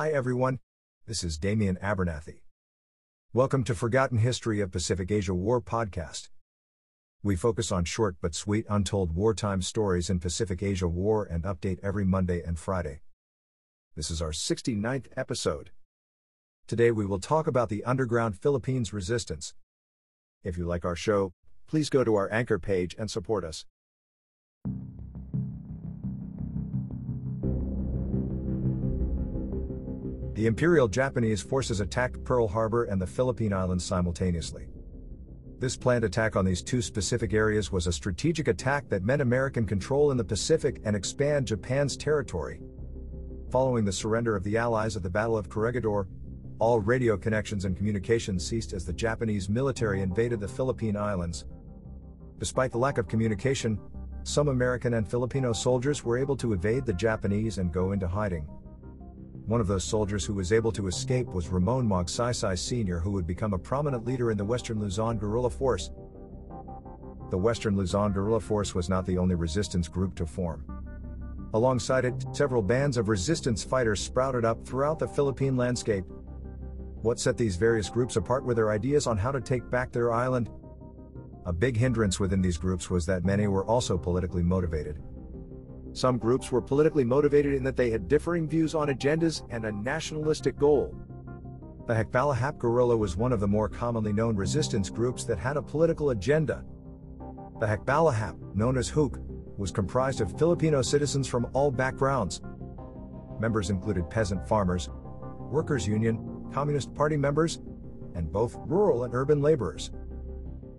Hi everyone, this is Damian Abernathy. Welcome to Forgotten History of Pacific Asia War podcast. We focus on short but sweet untold wartime stories in Pacific Asia War and update every Monday and Friday. This is our 69th episode. Today we will talk about the underground Philippines resistance. If you like our show, please go to our anchor page and support us. The Imperial Japanese forces attacked Pearl Harbor and the Philippine Islands simultaneously. This planned attack on these two specific areas was a strategic attack that meant American control in the Pacific and expand Japan's territory. Following the surrender of the Allies at the Battle of Corregidor, all radio connections and communications ceased as the Japanese military invaded the Philippine Islands. Despite the lack of communication, some American and Filipino soldiers were able to evade the Japanese and go into hiding. One of those soldiers who was able to escape was Ramon Magsaysay Sr., who would become a prominent leader in the Western Luzon guerrilla force. The Western Luzon guerrilla force was not the only resistance group to form. Alongside it, several bands of resistance fighters sprouted up throughout the Philippine landscape. What set these various groups apart were their ideas on how to take back their island. A big hindrance within these groups was that many were also politically motivated. Some groups were politically motivated in that they had differing views on agendas and a nationalistic goal. The Hukbalahap guerrilla was one of the more commonly known resistance groups that had a political agenda. The Hukbalahap, known as HUK, was comprised of Filipino citizens from all backgrounds. Members included peasant farmers, workers' union, Communist Party members, and both rural and urban laborers.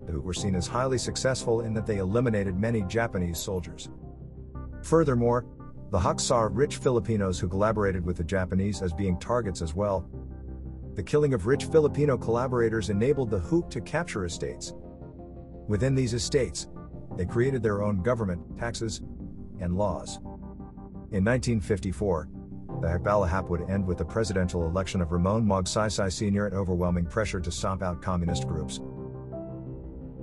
The HUK were seen as highly successful in that they eliminated many Japanese soldiers. Furthermore, the HUK saw rich Filipinos who collaborated with the Japanese as being targets as well. The killing of rich Filipino collaborators enabled the HUK to capture estates. Within these estates, they created their own government, taxes, and laws. In 1954, the Hukbalahap would end with the presidential election of Ramon Magsaysay Sr. and overwhelming pressure to stomp out communist groups.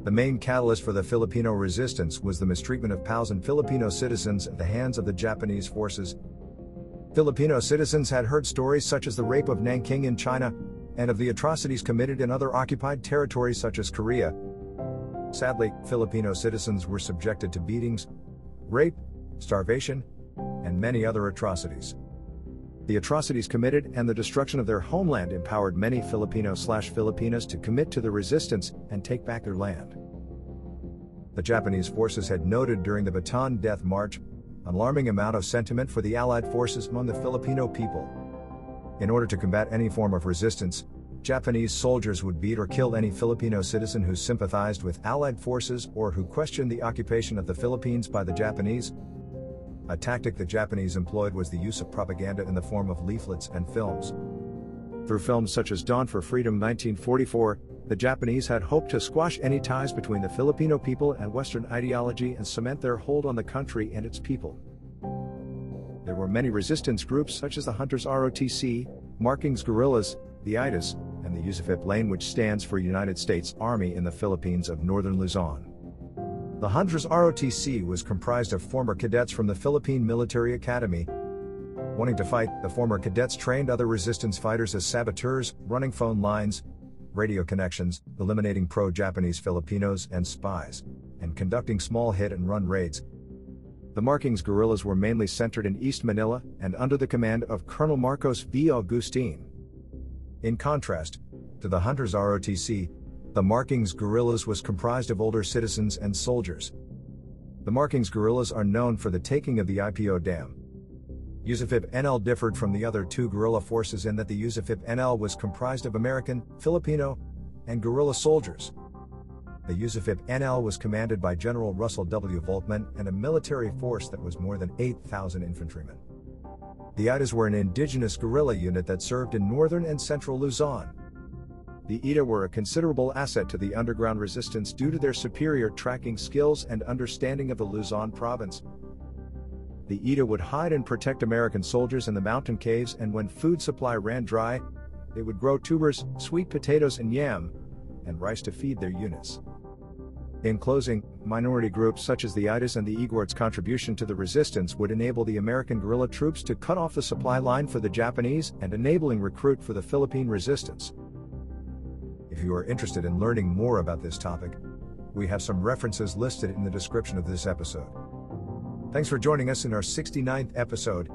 The main catalyst for the Filipino resistance was the mistreatment of POWs and Filipino citizens at the hands of the Japanese forces. Filipino citizens had heard stories such as the rape of Nanking in China, and of the atrocities committed in other occupied territories such as Korea. Sadly, Filipino citizens were subjected to beatings, rape, starvation, and many other atrocities. The atrocities committed and the destruction of their homeland empowered many Filipino slash Filipinas to commit to the resistance and take back their land. The Japanese forces had noted during the Bataan Death March an alarming amount of sentiment for the Allied forces among the Filipino people. In order to combat any form of resistance, Japanese soldiers would beat or kill any Filipino citizen who sympathized with Allied forces or who questioned the occupation of the Philippines by the Japanese, a tactic the Japanese employed was the use of propaganda in the form of leaflets and films. Through films such as Dawn of Freedom 1944, the Japanese had hoped to squash any ties between the Filipino people and Western ideology and cement their hold on the country and its people. There were many resistance groups such as the Hunters ROTC, Markings Guerrillas, the IDAS, and the USAFIP NL which stands for United States Army in the Philippines of Northern Luzon. The Hunters ROTC was comprised of former cadets from the Philippine Military Academy. Wanting to fight, the former cadets trained other resistance fighters as saboteurs, running phone lines, radio connections, eliminating pro Japanese Filipinos and spies, and conducting small hit and run raids. The markings guerrillas were mainly centered in East Manila and under the command of Colonel Marcos V. Augustin. In contrast to the Hunters ROTC, the Markings guerrillas was comprised of older citizens and soldiers. The Markings guerrillas are known for the taking of the IPO dam. USAFIP NL differed from the other two guerrilla forces in that the USAFIP NL was comprised of American, Filipino, and guerrilla soldiers. The USAFIP NL was commanded by General Russell W. Volckmann and a military force that was more than 8,000 infantrymen. The IDAs were an indigenous guerrilla unit that served in northern and central Luzon. The IDA were a considerable asset to the underground resistance due to their superior tracking skills and understanding of the Luzon province. The IDA would hide and protect American soldiers in the mountain caves, and when food supply ran dry, they would grow tubers, sweet potatoes, and yam, and rice to feed their units. In closing, minority groups such as the Idas and the Igorots' contribution to the resistance would enable the American guerrilla troops to cut off the supply line for the Japanese and enabling recruit for the Philippine resistance. If you are interested in learning more about this topic, we have some references listed in the description of this episode. Thanks for joining us in our 69th episode.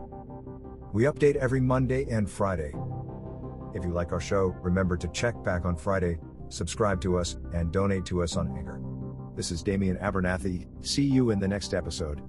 We update every Monday and Friday. If you like our show, remember to check back on Friday, subscribe to us, and donate to us on Anchor. This is Damian Abernathy. See you in the next episode.